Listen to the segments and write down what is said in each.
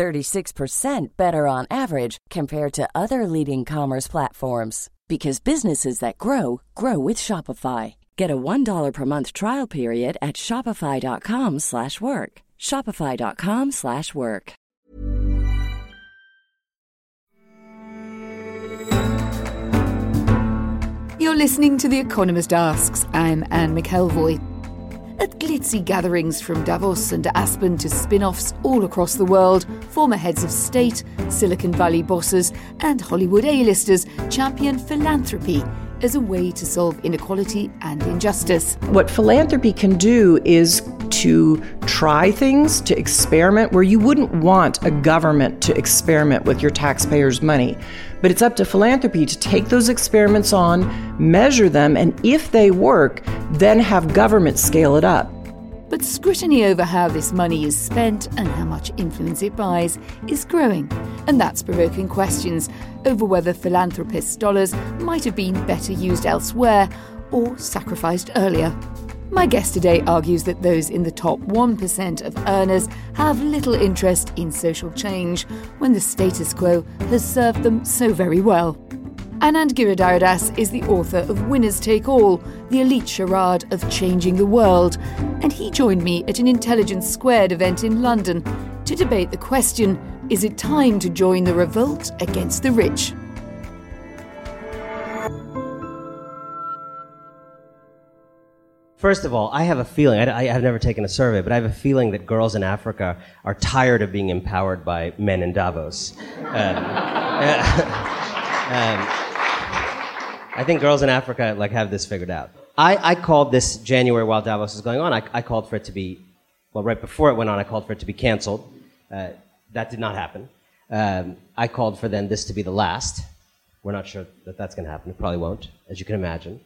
36% better on average compared to other leading commerce platforms because businesses that grow grow with Shopify. Get a $1 per month trial period at shopify.com/work. shopify.com/work. You're listening to The Economist Asks. I'm Anne McElvoy. At glitzy gatherings from Davos and Aspen to spin offs all across the world, former heads of state, Silicon Valley bosses, and Hollywood A-listers champion philanthropy as a way to solve inequality and injustice. What philanthropy can do is to try things, to experiment where you wouldn't want a government to experiment with your taxpayers' money. But it's up to philanthropy to take those experiments on, measure them, and if they work, then have government scale it up. But scrutiny over how this money is spent and how much influence it buys is growing. And that's provoking questions over whether philanthropists' dollars might have been better used elsewhere or sacrificed earlier. My guest today argues that those in the top 1% of earners have little interest in social change when the status quo has served them so very well. Anand Giridharadas is the author of Winners Take All, the elite charade of changing the world, and he joined me at an Intelligence Squared event in London to debate the question is it time to join the revolt against the rich? First of all, I have a feeling, I, have never taken a survey, but I have a feeling that girls in Africa are tired of being empowered by men in Davos. Um, um, I think girls in Africa like have this figured out. I, I called this January while Davos was going on, I, I, called for it to be, well, right before it went on, I called for it to be canceled. Uh, that did not happen. Um, I called for then this to be the last. We're not sure that that's going to happen. It probably won't, as you can imagine.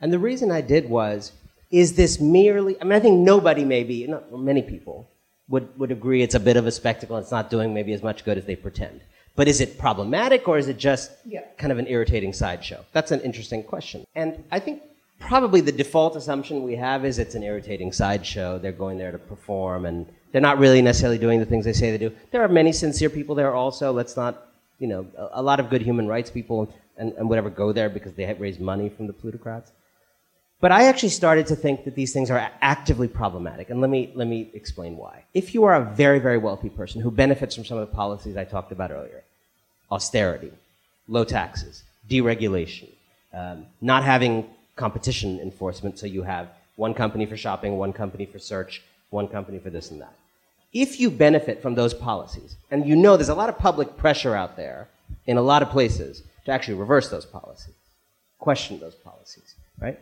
And the reason I did was is this merely, I mean, I think nobody maybe, not many people, would, would agree it's a bit of a spectacle and it's not doing maybe as much good as they pretend. But is it problematic or is it just yeah. kind of an irritating sideshow? That's an interesting question. And I think probably the default assumption we have is it's an irritating sideshow. They're going there to perform and they're not really necessarily doing the things they say they do. There are many sincere people there also. Let's not, you know, a, a lot of good human rights people and, and whatever go there because they raise money from the plutocrats. But I actually started to think that these things are actively problematic. And let me, let me explain why. If you are a very, very wealthy person who benefits from some of the policies I talked about earlier austerity, low taxes, deregulation, um, not having competition enforcement, so you have one company for shopping, one company for search, one company for this and that. If you benefit from those policies, and you know there's a lot of public pressure out there in a lot of places to actually reverse those policies, question those policies, right?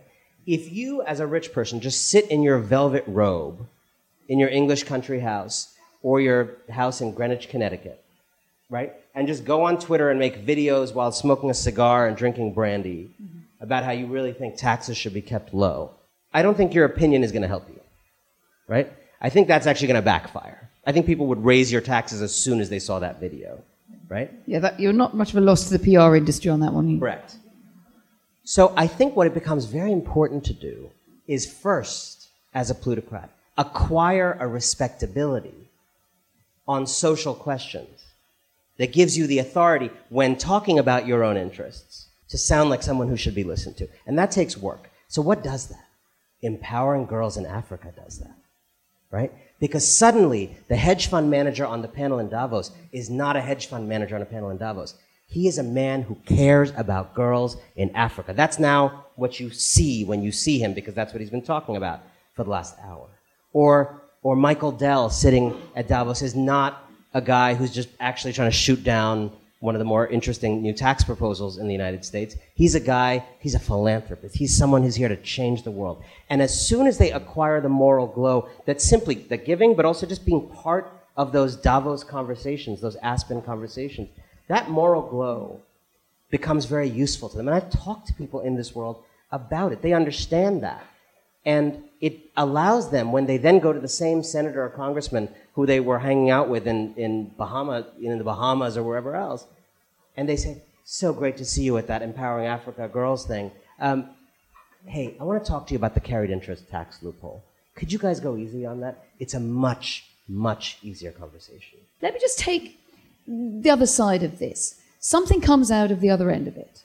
If you, as a rich person, just sit in your velvet robe in your English country house or your house in Greenwich, Connecticut, right, and just go on Twitter and make videos while smoking a cigar and drinking brandy mm-hmm. about how you really think taxes should be kept low, I don't think your opinion is going to help you, right? I think that's actually going to backfire. I think people would raise your taxes as soon as they saw that video, right? Yeah, that, you're not much of a loss to the PR industry on that one. Correct. So I think what it becomes very important to do is first, as a plutocrat, acquire a respectability on social questions that gives you the authority when talking about your own interests to sound like someone who should be listened to. And that takes work. So what does that? Empowering girls in Africa does that. Right? Because suddenly the hedge fund manager on the panel in Davos is not a hedge fund manager on a panel in Davos. He is a man who cares about girls in Africa. That's now what you see when you see him, because that's what he's been talking about for the last hour. Or, or Michael Dell sitting at Davos is not a guy who's just actually trying to shoot down one of the more interesting new tax proposals in the United States. He's a guy, he's a philanthropist. He's someone who's here to change the world. And as soon as they acquire the moral glow, that's simply the giving, but also just being part of those Davos conversations, those Aspen conversations, that moral glow becomes very useful to them. And I've talked to people in this world about it. They understand that. And it allows them, when they then go to the same senator or congressman who they were hanging out with in, in Bahama, in the Bahamas or wherever else, and they say, so great to see you at that Empowering Africa Girls thing. Um, hey, I want to talk to you about the carried interest tax loophole. Could you guys go easy on that? It's a much, much easier conversation. Let me just take the other side of this. Something comes out of the other end of it.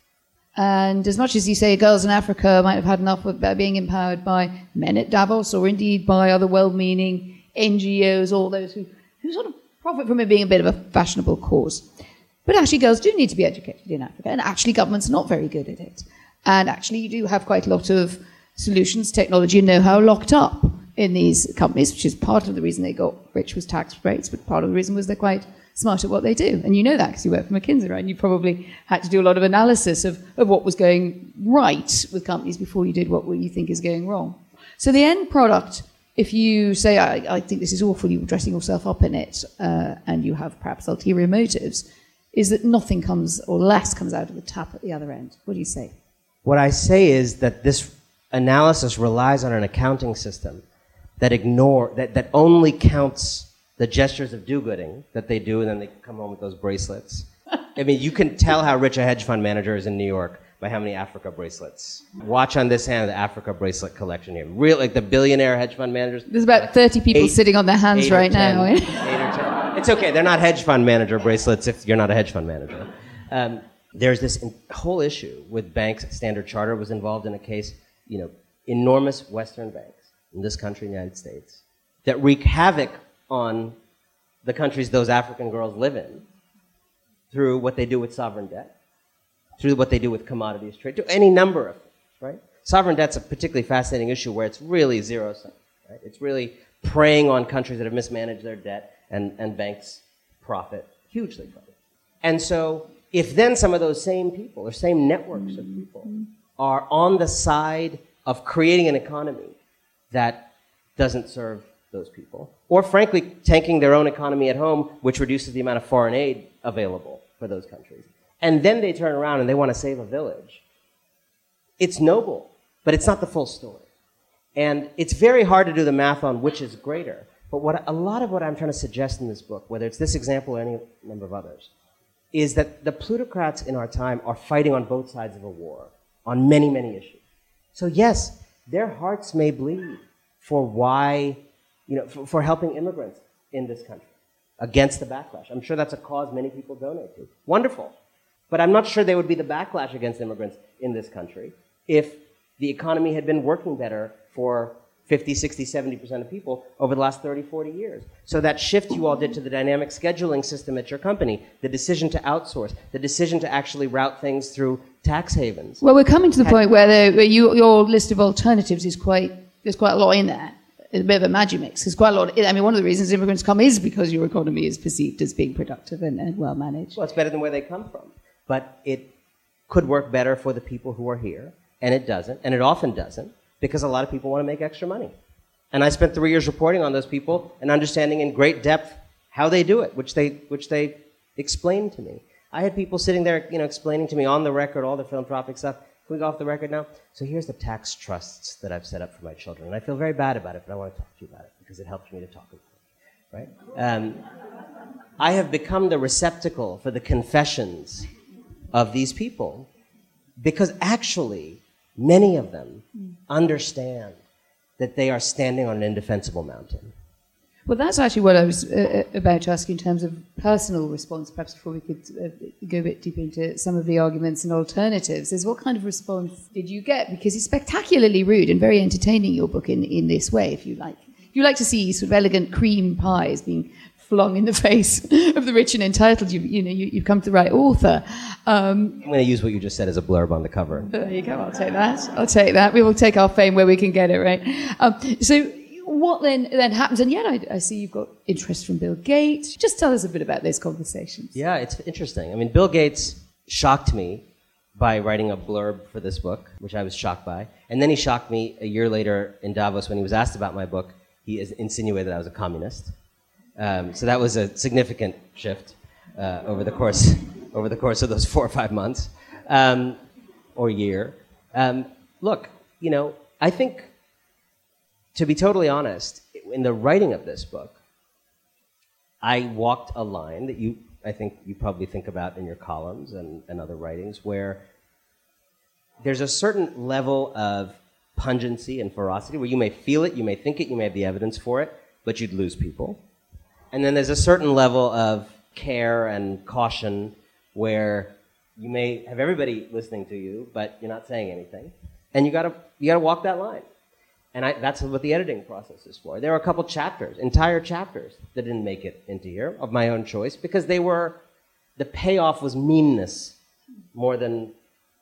And as much as you say girls in Africa might have had enough of being empowered by men at Davos or indeed by other well meaning NGOs, all those who, who sort of profit from it being a bit of a fashionable cause. But actually, girls do need to be educated in Africa, and actually, government's not very good at it. And actually, you do have quite a lot of solutions, technology, and know how locked up in these companies, which is part of the reason they got rich was tax rates, but part of the reason was they're quite smart at what they do. And you know that because you work for McKinsey, right? And you probably had to do a lot of analysis of, of what was going right with companies before you did what you think is going wrong. So the end product, if you say, I, I think this is awful, you're dressing yourself up in it, uh, and you have perhaps ulterior motives, is that nothing comes or less comes out of the tap at the other end. What do you say? What I say is that this analysis relies on an accounting system that ignore that, that only counts the gestures of do-gooding that they do, and then they come home with those bracelets. I mean, you can tell how rich a hedge fund manager is in New York by how many Africa bracelets. Watch on this hand the Africa bracelet collection here. Real, like the billionaire hedge fund managers. There's about 30 people eight, sitting on their hands right 10, now. Eh? it's okay. They're not hedge fund manager bracelets if you're not a hedge fund manager. Um, there's this whole issue with banks. Standard Chartered was involved in a case, you know, enormous Western banks in this country, United States, that wreak havoc on the countries those African girls live in through what they do with sovereign debt, through what they do with commodities trade, to any number of things, right? Sovereign debt's a particularly fascinating issue where it's really zero sum, right? It's really preying on countries that have mismanaged their debt and, and banks profit hugely from it. And so if then some of those same people or same networks of people are on the side of creating an economy that doesn't serve those people. Or frankly, tanking their own economy at home, which reduces the amount of foreign aid available for those countries. And then they turn around and they want to save a village. It's noble, but it's not the full story. And it's very hard to do the math on which is greater. But what, a lot of what I'm trying to suggest in this book, whether it's this example or any number of others, is that the plutocrats in our time are fighting on both sides of a war on many, many issues. So, yes, their hearts may bleed for why you know, for, for helping immigrants in this country against the backlash. I'm sure that's a cause many people donate to. Wonderful. But I'm not sure there would be the backlash against immigrants in this country if the economy had been working better for 50, 60, 70% of people over the last 30, 40 years. So that shift you all did to the dynamic scheduling system at your company, the decision to outsource, the decision to actually route things through tax havens. Well, we're coming to the point where, the, where you, your list of alternatives is quite, there's quite a lot in there a bit of a magic mix. There's quite a lot. Of, I mean, one of the reasons immigrants come is because your economy is perceived as being productive and, and well managed. Well, it's better than where they come from, but it could work better for the people who are here, and it doesn't, and it often doesn't, because a lot of people want to make extra money. And I spent three years reporting on those people and understanding in great depth how they do it, which they which they explained to me. I had people sitting there, you know, explaining to me on the record all the philanthropic stuff. Can we go off the record now? So here's the tax trusts that I've set up for my children. And I feel very bad about it, but I want to talk to you about it because it helps me to talk about it. Right? Um, I have become the receptacle for the confessions of these people because actually, many of them understand that they are standing on an indefensible mountain. Well, that's actually what I was uh, uh, about to ask you in terms of personal response, perhaps before we could uh, go a bit deeper into some of the arguments and alternatives, is what kind of response did you get? Because it's spectacularly rude and very entertaining, your book, in, in this way, if you like. If you like to see sort of elegant cream pies being flung in the face of the rich and entitled, you, you know, you, have come to the right author. Um, I'm going to use what you just said as a blurb on the cover. There you go, I'll take that. I'll take that. We will take our fame where we can get it, right? Um, so what then then happens? And yet, I, I, see you've got interest from Bill Gates. Just tell us a bit about those conversations. Yeah, it's interesting. I mean, Bill Gates shocked me by writing a blurb for this book, which I was shocked by, and then he shocked me a year later in Davos when he was asked about my book. He insinuated that I was a communist. Um, so that was a significant shift uh, over the course over the course of those four or five months. um, or year. Um, look, you know, I think, to be totally honest, in the writing of this book, I walked a line that you, I think, you probably think about in your columns and, and other writings, where there's a certain level of pungency and ferocity where you may feel it, you may think it, you may have the evidence for it, but you'd lose people. And then there's a certain level of care and caution where you may have everybody listening to you, but you're not saying anything. And you gotta, you gotta walk that line. And I, that's what the editing process is for. There are a couple chapters, entire chapters, that didn't make it into here of my own choice because they were, the payoff was meanness more than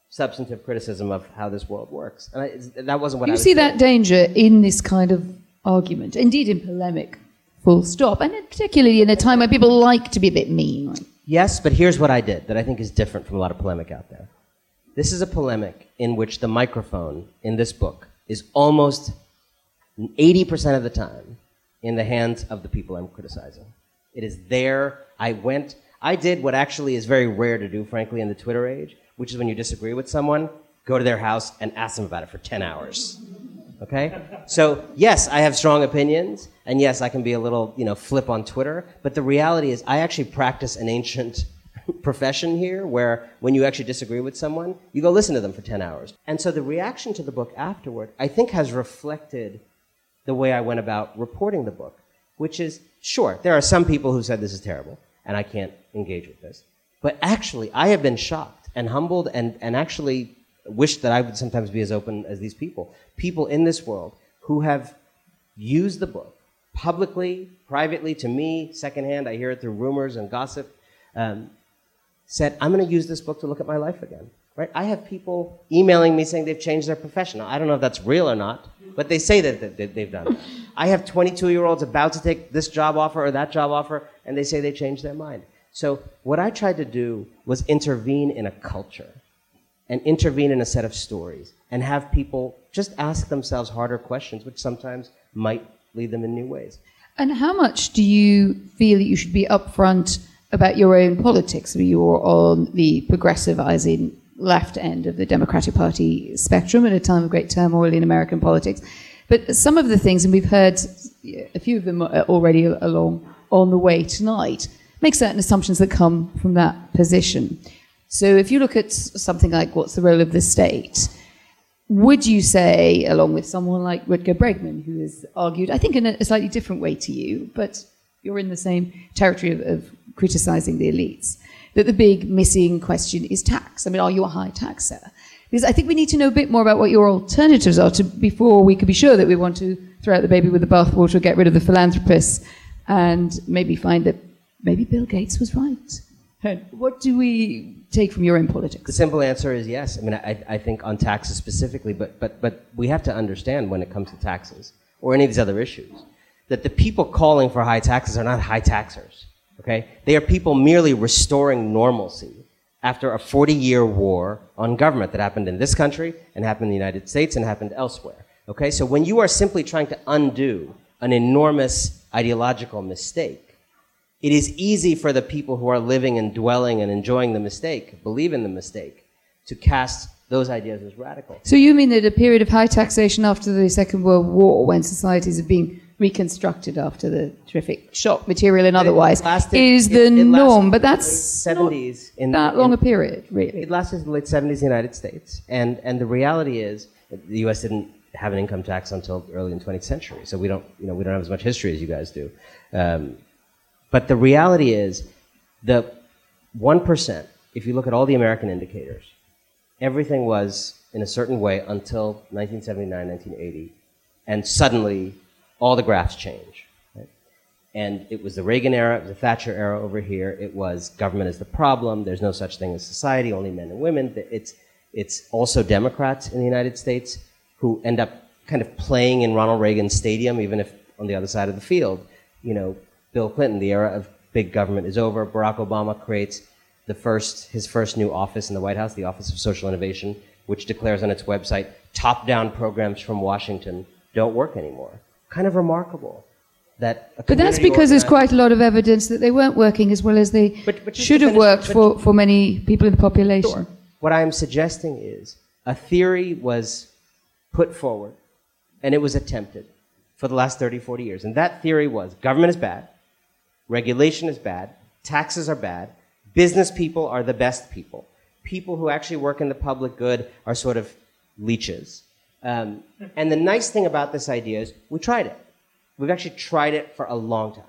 substantive criticism of how this world works. And I, that wasn't what you I see doing. that danger in this kind of argument, indeed in polemic, full stop, and particularly in a time when people like to be a bit mean. Yes, but here's what I did that I think is different from a lot of polemic out there. This is a polemic in which the microphone in this book is almost 80% of the time in the hands of the people I'm criticizing. It is there. I went, I did what actually is very rare to do, frankly, in the Twitter age, which is when you disagree with someone, go to their house and ask them about it for 10 hours. Okay? So, yes, I have strong opinions, and yes, I can be a little, you know, flip on Twitter, but the reality is I actually practice an ancient profession here where when you actually disagree with someone, you go listen to them for 10 hours. And so the reaction to the book afterward, I think, has reflected the way I went about reporting the book, which is sure, there are some people who said this is terrible, and I can't engage with this. But actually, I have been shocked and humbled and, and actually wish that I would sometimes be as open as these people. People in this world who have used the book publicly, privately, to me, secondhand, I hear it through rumors and gossip, um, said, I'm going to use this book to look at my life again. Right? I have people emailing me saying they've changed their profession. I don't know if that's real or not, but they say that, they've done. I have 22 year olds about to take this job offer or that job offer, and they say they changed their mind. So, what I tried to do was intervene in a culture and intervene in a set of stories and have people just ask themselves harder questions, which sometimes might lead them in new ways. And how much do you feel that you should be upfront about your own politics? You're on the progressivizing left end of the Democratic Party spectrum at a time of great turmoil in American politics. But some of the things, and we've heard a few of them already along on the way tonight, make certain assumptions that come from that position. So if you look at something like what's the role of the state, would you say, along with someone like Rutger Bregman, who has argued, I think, in a slightly different way to you, but you're in the same territory of, of criticizing the elites, that the big missing question is tax? I mean, are you a high taxer? Because I think we need to know a bit more about what your alternatives are to, before we can be sure that we want to throw out the baby with the bathwater, get rid of the philanthropists, and maybe find that maybe Bill Gates was right. What do we take from your own politics? The simple answer is yes. I mean, I, I think on taxes specifically, but, but, but we have to understand when it comes to taxes or any of these other issues that the people calling for high taxes are not high taxers. Okay? They are people merely restoring normalcy after a 40 year war on government that happened in this country and happened in the United States and happened elsewhere. Okay? So when you are simply trying to undo an enormous ideological mistake, it is easy for the people who are living and dwelling and enjoying the mistake, believe in the mistake, to cast those ideas as radical. So you mean that a period of high taxation after the Second World War, when societies have been reconstructed after the terrific shock, material and otherwise, lasted- is the it lasted norm? But that's 70s in- that long a period, really. It lasted in the late 70s in the United States. And, and the reality is, the U.S. didn't have an income tax until early in the 20th century. So we don't, you know, we don't have as much history as you guys do. Um, but the reality is, the 1%, if you look at all the American indicators, everything was in a certain way until 1979, 1980. And suddenly, all the graphs change. right? And it was the Reagan era, the Thatcher era over here. It was government is the problem. There's no such thing as society, only men and women. It's, it's also Democrats in the United States who end up kind of playing in Ronald Reagan's stadium, even if on the other side of the field. You know, Bill Clinton, the era of big government is over. Barack Obama creates the first, his first new office in the White House, the Office of Social Innovation, which declares on its website, top-down programs from Washington don't work anymore. Kind of remarkable that. a But that's because there's quite a lot of evidence that they weren't working as well as they But- but should have finish- worked for, for many people in the population. Sure. what I'm suggesting is a theory was put forward and it was attempted for the last 30, 40 years. And that theory was government is bad, regulation is bad, taxes are bad, business people are the best people. People who actually work in the public good are sort of leeches. Um, and the nice thing about this idea is we tried it. We've actually tried it for a long time.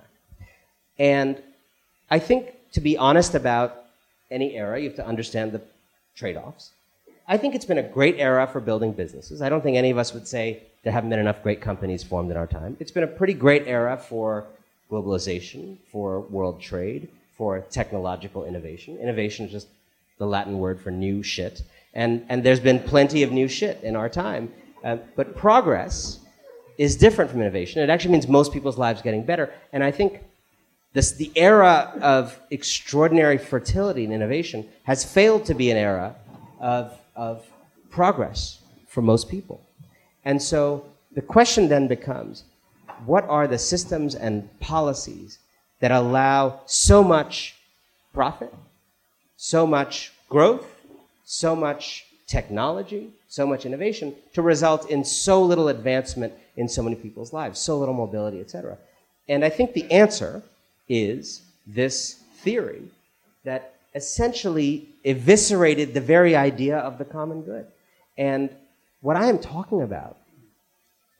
And I think to be honest about any era, you have to understand the trade offs. I think it's been a great era for building businesses. I don't think any of us would say there haven't been enough great companies formed in our time. It's been a pretty great era for globalization, for world trade, for technological innovation. Innovation is just the Latin word for new shit. And, and there's been plenty of new shit in our time. Uh, but progress is different from innovation. It actually means most people's lives getting better. And I think this, the era of extraordinary fertility and innovation has failed to be an era of, of progress for most people. And so the question then becomes what are the systems and policies that allow so much profit, so much growth, so much technology, so much innovation to result in so little advancement in so many people's lives, so little mobility, etc. And I think the answer is this theory that essentially eviscerated the very idea of the common good. And what I am talking about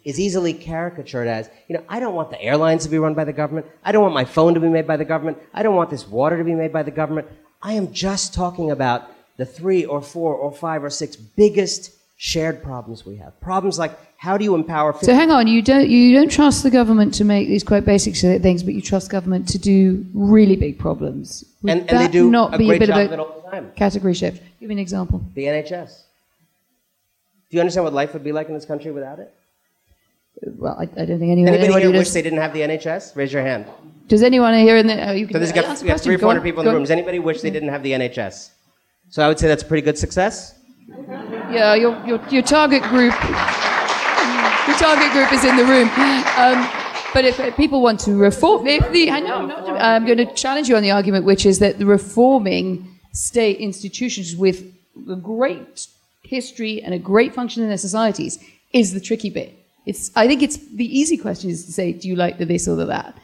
is easily caricatured as, you know, I don't want the airlines to be run by the government. I don't want my phone to be made by the government. I don't want this water to be made by the government. I am just talking about the three or four or five or six biggest shared problems we have. Problems like how do you empower? 50- so hang on, you don't you don't trust the government to make these quite basic things, but you trust government to do really big problems. Would and, and they do not be a bit of a category shift? Give me an example. The NHS. Do you understand what life would be like in this country without it? Well, I, I don't think anyone. Anybody here wish they didn't have the NHS? Raise your hand. Does anyone here in the? Oh, you can, so there's got, got three or four hundred people in the room. Does anybody wish they didn't have the NHS? So I would say that's a pretty good success. Yeah, your, your, your target group. Your target group is in the room. Um, but if, if, people want to reform, if the, I know, I'm, I'm going to challenge you on the argument, which is that the reforming state institutions with a great history and a great function in their societies is the tricky bit. It's, I think it's the easy question is to say, do you like the this or the that?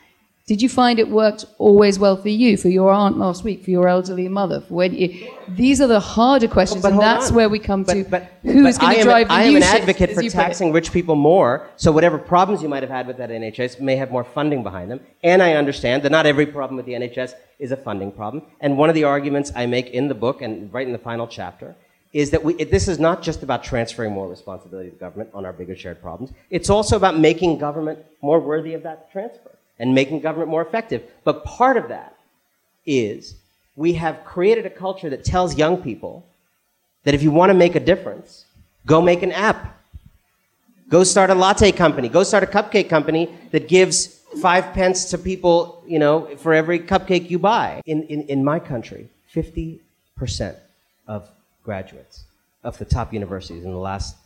Did you find it worked always well for you, for your aunt last week, for your elderly mother? For when you, these are the harder questions, and that's on. where we come but, to but, who is going to drive the I am an advocate for taxing rich people more, so whatever problems you might have had with that NHS may have more funding behind them. And I understand that not every problem with the NHS is a funding problem. And one of the arguments I make in the book and right in the final chapter is that we, it, this is not just about transferring more responsibility to government on our bigger shared problems. It's also about making government more worthy of that transfer and making government more effective. But part of that is we have created a culture that tells young people that if you want to make a difference, go make an app. Go start a latte company. Go start a cupcake company that gives five pence to people, you know, for every cupcake you buy. In, in, in my country, 50% of graduates of the top universities in the last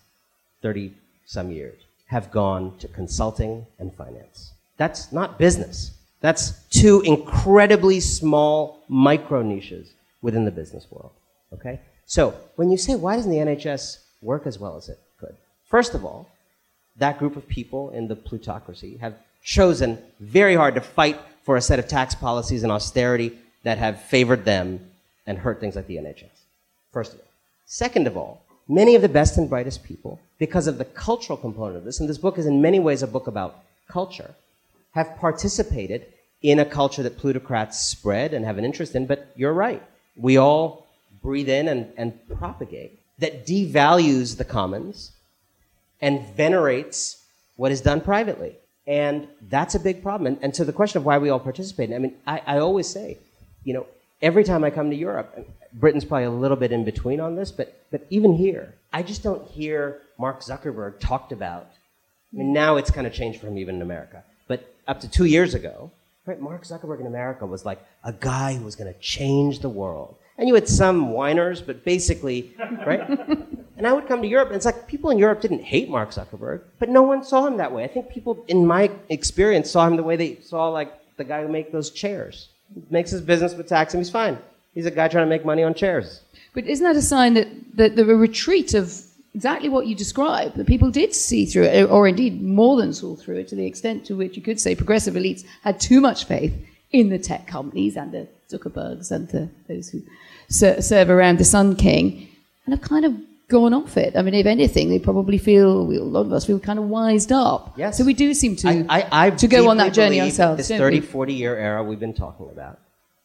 30 some years have gone to consulting and finance. That's not business. That's two incredibly small micro niches within the business world. Okay? So, when you say, why doesn't the NHS work as well as it could? First of all, that group of people in the plutocracy have chosen very hard to fight for a set of tax policies and austerity that have favored them and hurt things like the NHS. First of all. Second of all, many of the best and brightest people, because of the cultural component of this, and this book is in many ways a book about culture, have participated in a culture that plutocrats spread and have an interest in. But you're right. We all breathe in and, and propagate that devalues the commons and venerates what is done privately. And that's a big problem. And, and so the question of why we all participate, I mean, I, I always say, you know, every time I come to Europe, Britain's probably a little bit in between on this, but, but even here, I just don't hear Mark Zuckerberg talked about. I mean, now it's kind of changed for him even in America. But up to two years ago, right, Mark Zuckerberg in America was like a guy who was going to change the world. And you had some whiners, but basically, right? and I would come to Europe, and it's like people in Europe didn't hate Mark Zuckerberg, but no one saw him that way. I think people, in my experience, saw him the way they saw like the guy who make those chairs. Makes his business with tax, and he's fine. He's a guy trying to make money on chairs. But isn't that a sign that, that the retreat of exactly what you describe, that people did see through it, or indeed more than saw through it, to the extent to which you could say progressive elites had too much faith in the tech companies and the Zuckerbergs and the, those who ser- serve around the Sun King, and have kind of gone off it. I mean, if anything, they probably feel, a lot of us feel kind of wised up. Yes. So we do seem to, I, I, I to go on that journey ourselves. This don't 30, we? 40 year era we've been talking about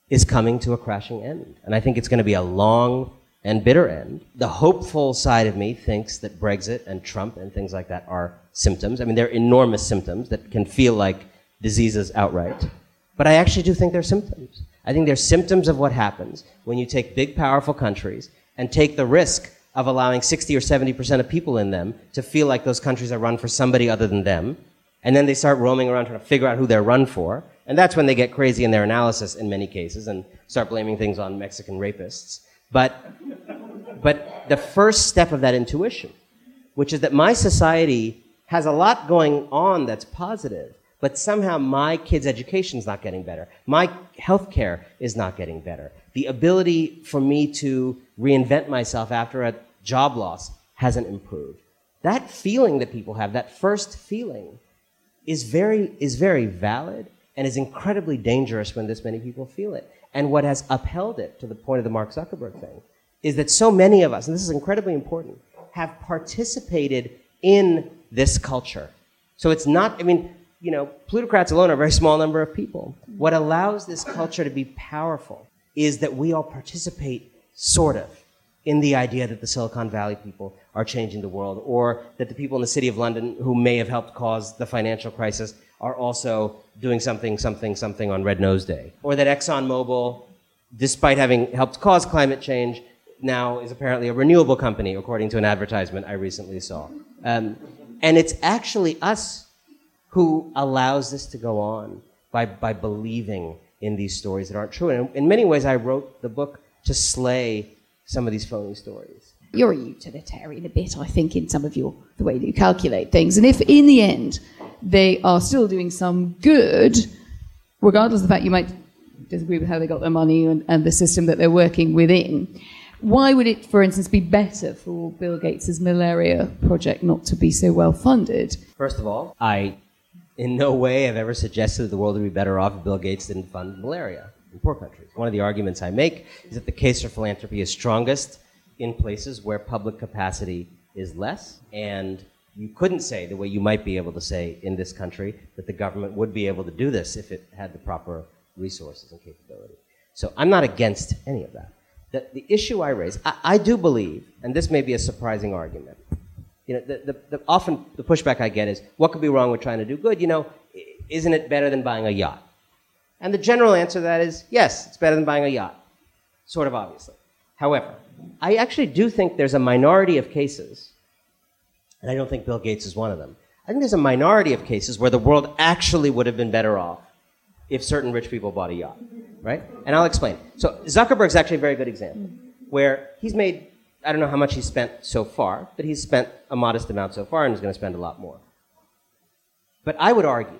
is coming to a crashing end. And I think it's going to be a long and bitter end. The hopeful side of me thinks that Brexit and Trump and things like that are symptoms. I mean, they're enormous symptoms that can feel like diseases outright. But I actually do think they're symptoms. I think they're symptoms of what happens when you take big, powerful countries and take the risk of allowing 60 or 70% of people in them to feel like those countries are run for somebody other than them. And then they start roaming around trying to figure out who they're run for. And that's when they get crazy in their analysis in many cases and start blaming things on Mexican rapists. But, but the first step of that intuition, which is that my society has a lot going on that's positive, but somehow my kid's education is not getting better. My health care is not getting better. The ability for me to reinvent myself after a job loss hasn't improved. That feeling that people have, that first feeling, is very, is very valid and is incredibly dangerous when this many people feel it. And what has upheld it, to the point of the Mark Zuckerberg thing, is that so many of us, and this is incredibly important, have participated in this culture. So it's not, I mean, you know, plutocrats alone are a very small number of people. What allows this culture to be powerful is that we all participate, sort of, in the idea that the Silicon Valley people are changing the world, or that the people in the city of London who may have helped cause the financial crisis are also doing something, something, something on Red Nose Day, or that ExxonMobil, despite having helped cause climate change, now is apparently a renewable company, according to an advertisement I recently saw. Um, and it's actually us who allows this to go on by, by believing in these stories that aren't true. And in many ways, I wrote the book to slay some of these phony stories. You're a utilitarian a bit, I think, in some of your the way that you calculate things. And if in the end they are still doing some good, regardless of the fact you might disagree with how they got their money and, and the system that they're working within, why would it, for instance, be better for Bill Gates' malaria project not to be so well funded? First of all, I in no way have ever suggested that the world would be better off if Bill Gates didn't fund malaria in poor countries. One of the arguments I make is that the case for philanthropy is strongest in places where public capacity is less. And you couldn't say, the way you might be able to say in this country, that the government would be able to do this if it had the proper resources and capability. So I'm not against any of that. The, the issue I raise, I, I do believe, and this may be a surprising argument, you know, the, the, the, often the pushback I get is, what could be wrong with trying to do good? You know, isn't it better than buying a yacht? And the general answer to that is, yes, it's better than buying a yacht. Sort of obviously. However, I actually do think there's a minority of cases, and I don't think Bill Gates is one of them. I think there's a minority of cases where the world actually would have been better off if certain rich people bought a yacht, right? And I'll explain. So Zuckerberg's actually a very good example, where he's made, I don't know how much he's spent so far, but he's spent a modest amount so far and is going to spend a lot more. But I would argue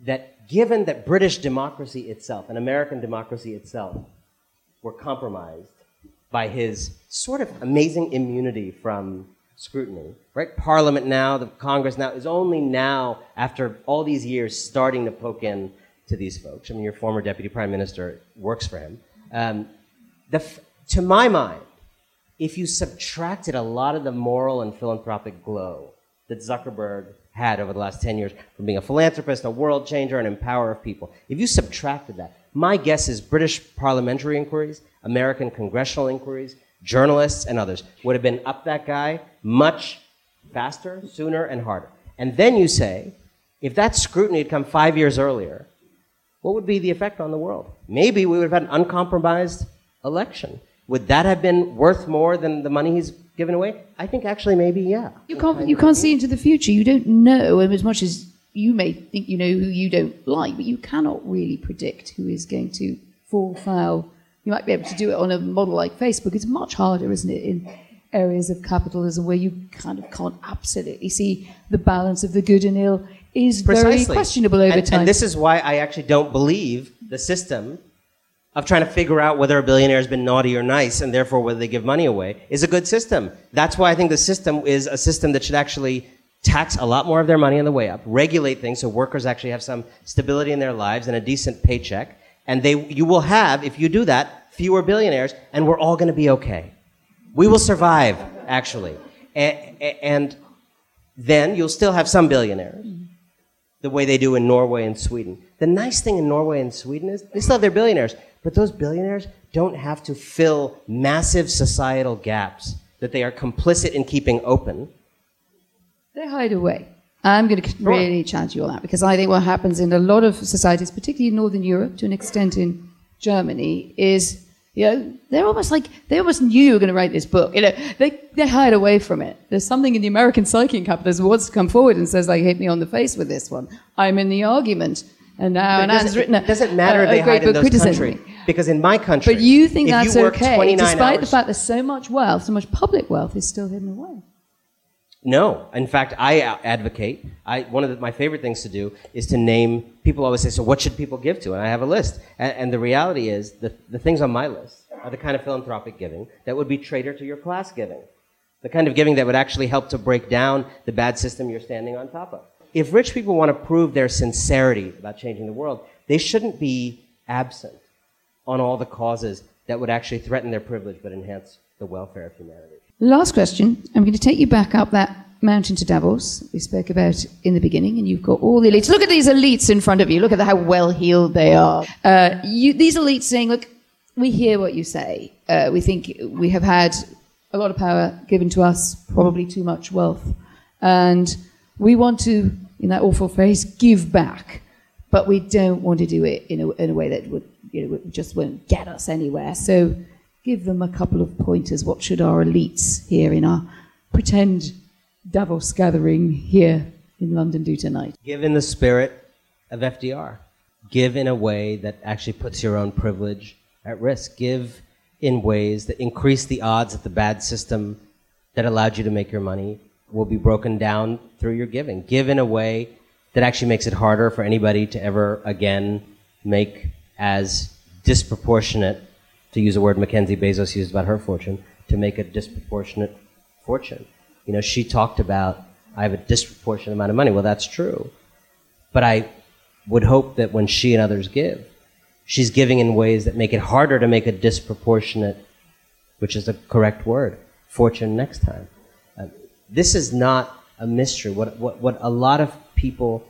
that given that British democracy itself and American democracy itself were compromised by his sort of amazing immunity from scrutiny, right? Parliament now, the Congress now, is only now, after all these years, starting to poke in to these folks. I mean, your former deputy prime minister works for him. Um, the, to my mind, if you subtracted a lot of the moral and philanthropic glow that Zuckerberg had over the last 10 years from being a philanthropist, a world changer, an empower of people, if you subtracted that, my guess is British parliamentary inquiries, American congressional inquiries, journalists, and others would have been up that guy much faster, sooner, and harder. And then you say, if that scrutiny had come five years earlier, what would be the effect on the world? Maybe we would have had an uncompromised election. Would that have been worth more than the money he's given away? I think actually maybe yeah. You can't, you can't see into the future. You don't know, and as much as you may think you know who you don't like, but you cannot really predict who is going to fall foul. You might be able to do it on a model like Facebook. It's much harder, isn't it, in areas of capitalism where you kind of can't absolutely see the balance of the good and ill is very questionable over and, time. And this is why I actually don't believe the system of trying to figure out whether a billionaire has been naughty or nice and therefore whether they give money away is a good system. That's why I think the system is a system that should actually tax a lot more of their money on the way up, regulate things so workers actually have some stability in their lives and a decent paycheck. And they, you will have, if you do that, fewer billionaires, and we're all going to be okay. We will survive, actually. And, and then you'll still have some billionaires, the way they do in Norway and Sweden. The nice thing in Norway and Sweden is they still have their billionaires, but those billionaires don't have to fill massive societal gaps that they are complicit in keeping open. They hide away. I'm going to really challenge you on that because I think what happens in a lot of societies, particularly in Northern Europe, to an extent in Germany, is you know they're almost like they almost knew you were going to write this book. You know, they they hide away from it. There's something in the American psyche in capitalism wants to come forward and says like, hit me on the face with this one. I'm in the argument. And now But it Anne's written a, it doesn't uh, matter a, if a they great hide in book those countries. Because in my country, But you think that's you okay, 29 despite the fact that so much wealth, so much public wealth is still hidden away. No. In fact, I advocate. I, one of the, my favorite things to do is to name. People always say, "So what should people give to?" And I have a list. And, and the reality is, the, the things on my list are the kind of philanthropic giving that would be traitor to your class giving, the kind of giving that would actually help to break down the bad system you're standing on top of. If rich people want to prove their sincerity about changing the world, they shouldn't be absent on all the causes that would actually threaten their privilege but enhance the welfare of humanity. Last question. I'm going to take you back up that mountain to Davos we spoke about in the beginning, and you've got all the elites. Look at these elites in front of you. Look at how well heeled they are. Uh, you, these elites saying, "Look, we hear what you say. Uh, we think we have had a lot of power given to us, probably too much wealth, and we want to, in that awful phrase, give back." But we don't want to do it in a, in a way that would, you know, just won't get us anywhere. So give them a couple of pointers. What should our elites here in our pretend Davos gathering here in London do tonight? Give in the spirit of FDR. Give in a way that actually puts your own privilege at risk. Give in ways that increase the odds that the bad system that allowed you to make your money will be broken down through your giving. Give in a way that actually makes it harder for anybody to ever again make as disproportionate, to use a word Mackenzie Bezos used about her fortune, to make a disproportionate fortune. You know, she talked about, I have a disproportionate amount of money. Well, that's true. But I would hope that when she and others give, she's giving in ways that make it harder to make a disproportionate, which is the correct word, fortune next time. Uh, this is not a mystery. What, what, what a lot of people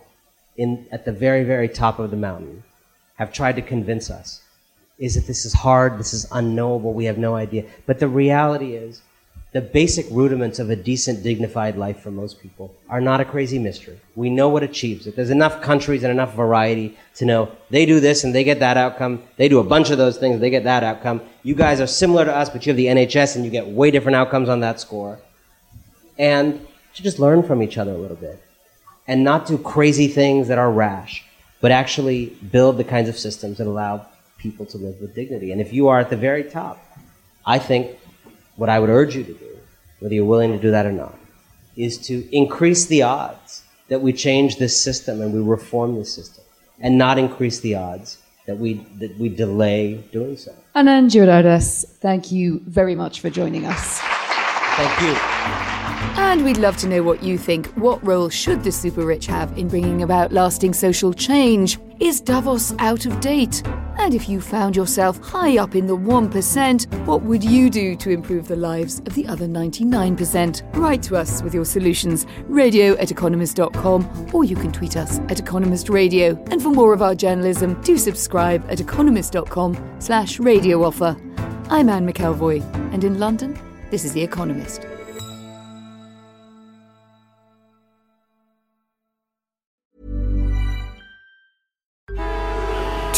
in, at the very, very top of the mountain have tried to convince us is that this is hard, this is unknowable, we have no idea. But the reality is, the basic rudiments of a decent, dignified life for most people are not a crazy mystery. We know what achieves it. There's enough countries and enough variety to know they do this and they get that outcome. They do a bunch of those things, they get that outcome. You guys are similar to us, but you have the NHS and you get way different outcomes on that score. And to just learn from each other a little bit and not do crazy things that are rash, but actually build the kinds of systems that allow people to live with dignity. And if you are at the very top, I think what I would urge you to do, whether you're willing to do that or not, is to increase the odds that we change this system and we reform this system, and not increase the odds that we, that we delay doing so. Anand Giridharadas, thank you very much for joining us. Thank you. And we'd love to know what you think. What role should the super rich have in bringing about lasting social change? Is Davos out of date? And if you found yourself high up in the 1%, what would you do to improve the lives of the other 99%? Write to us with your solutions, radio at economist.com, or you can tweet us at Economist Radio. And for more of our journalism, do subscribe at economist.com slash radio offer. I'm Anne McElvoy, and in London, this is The Economist.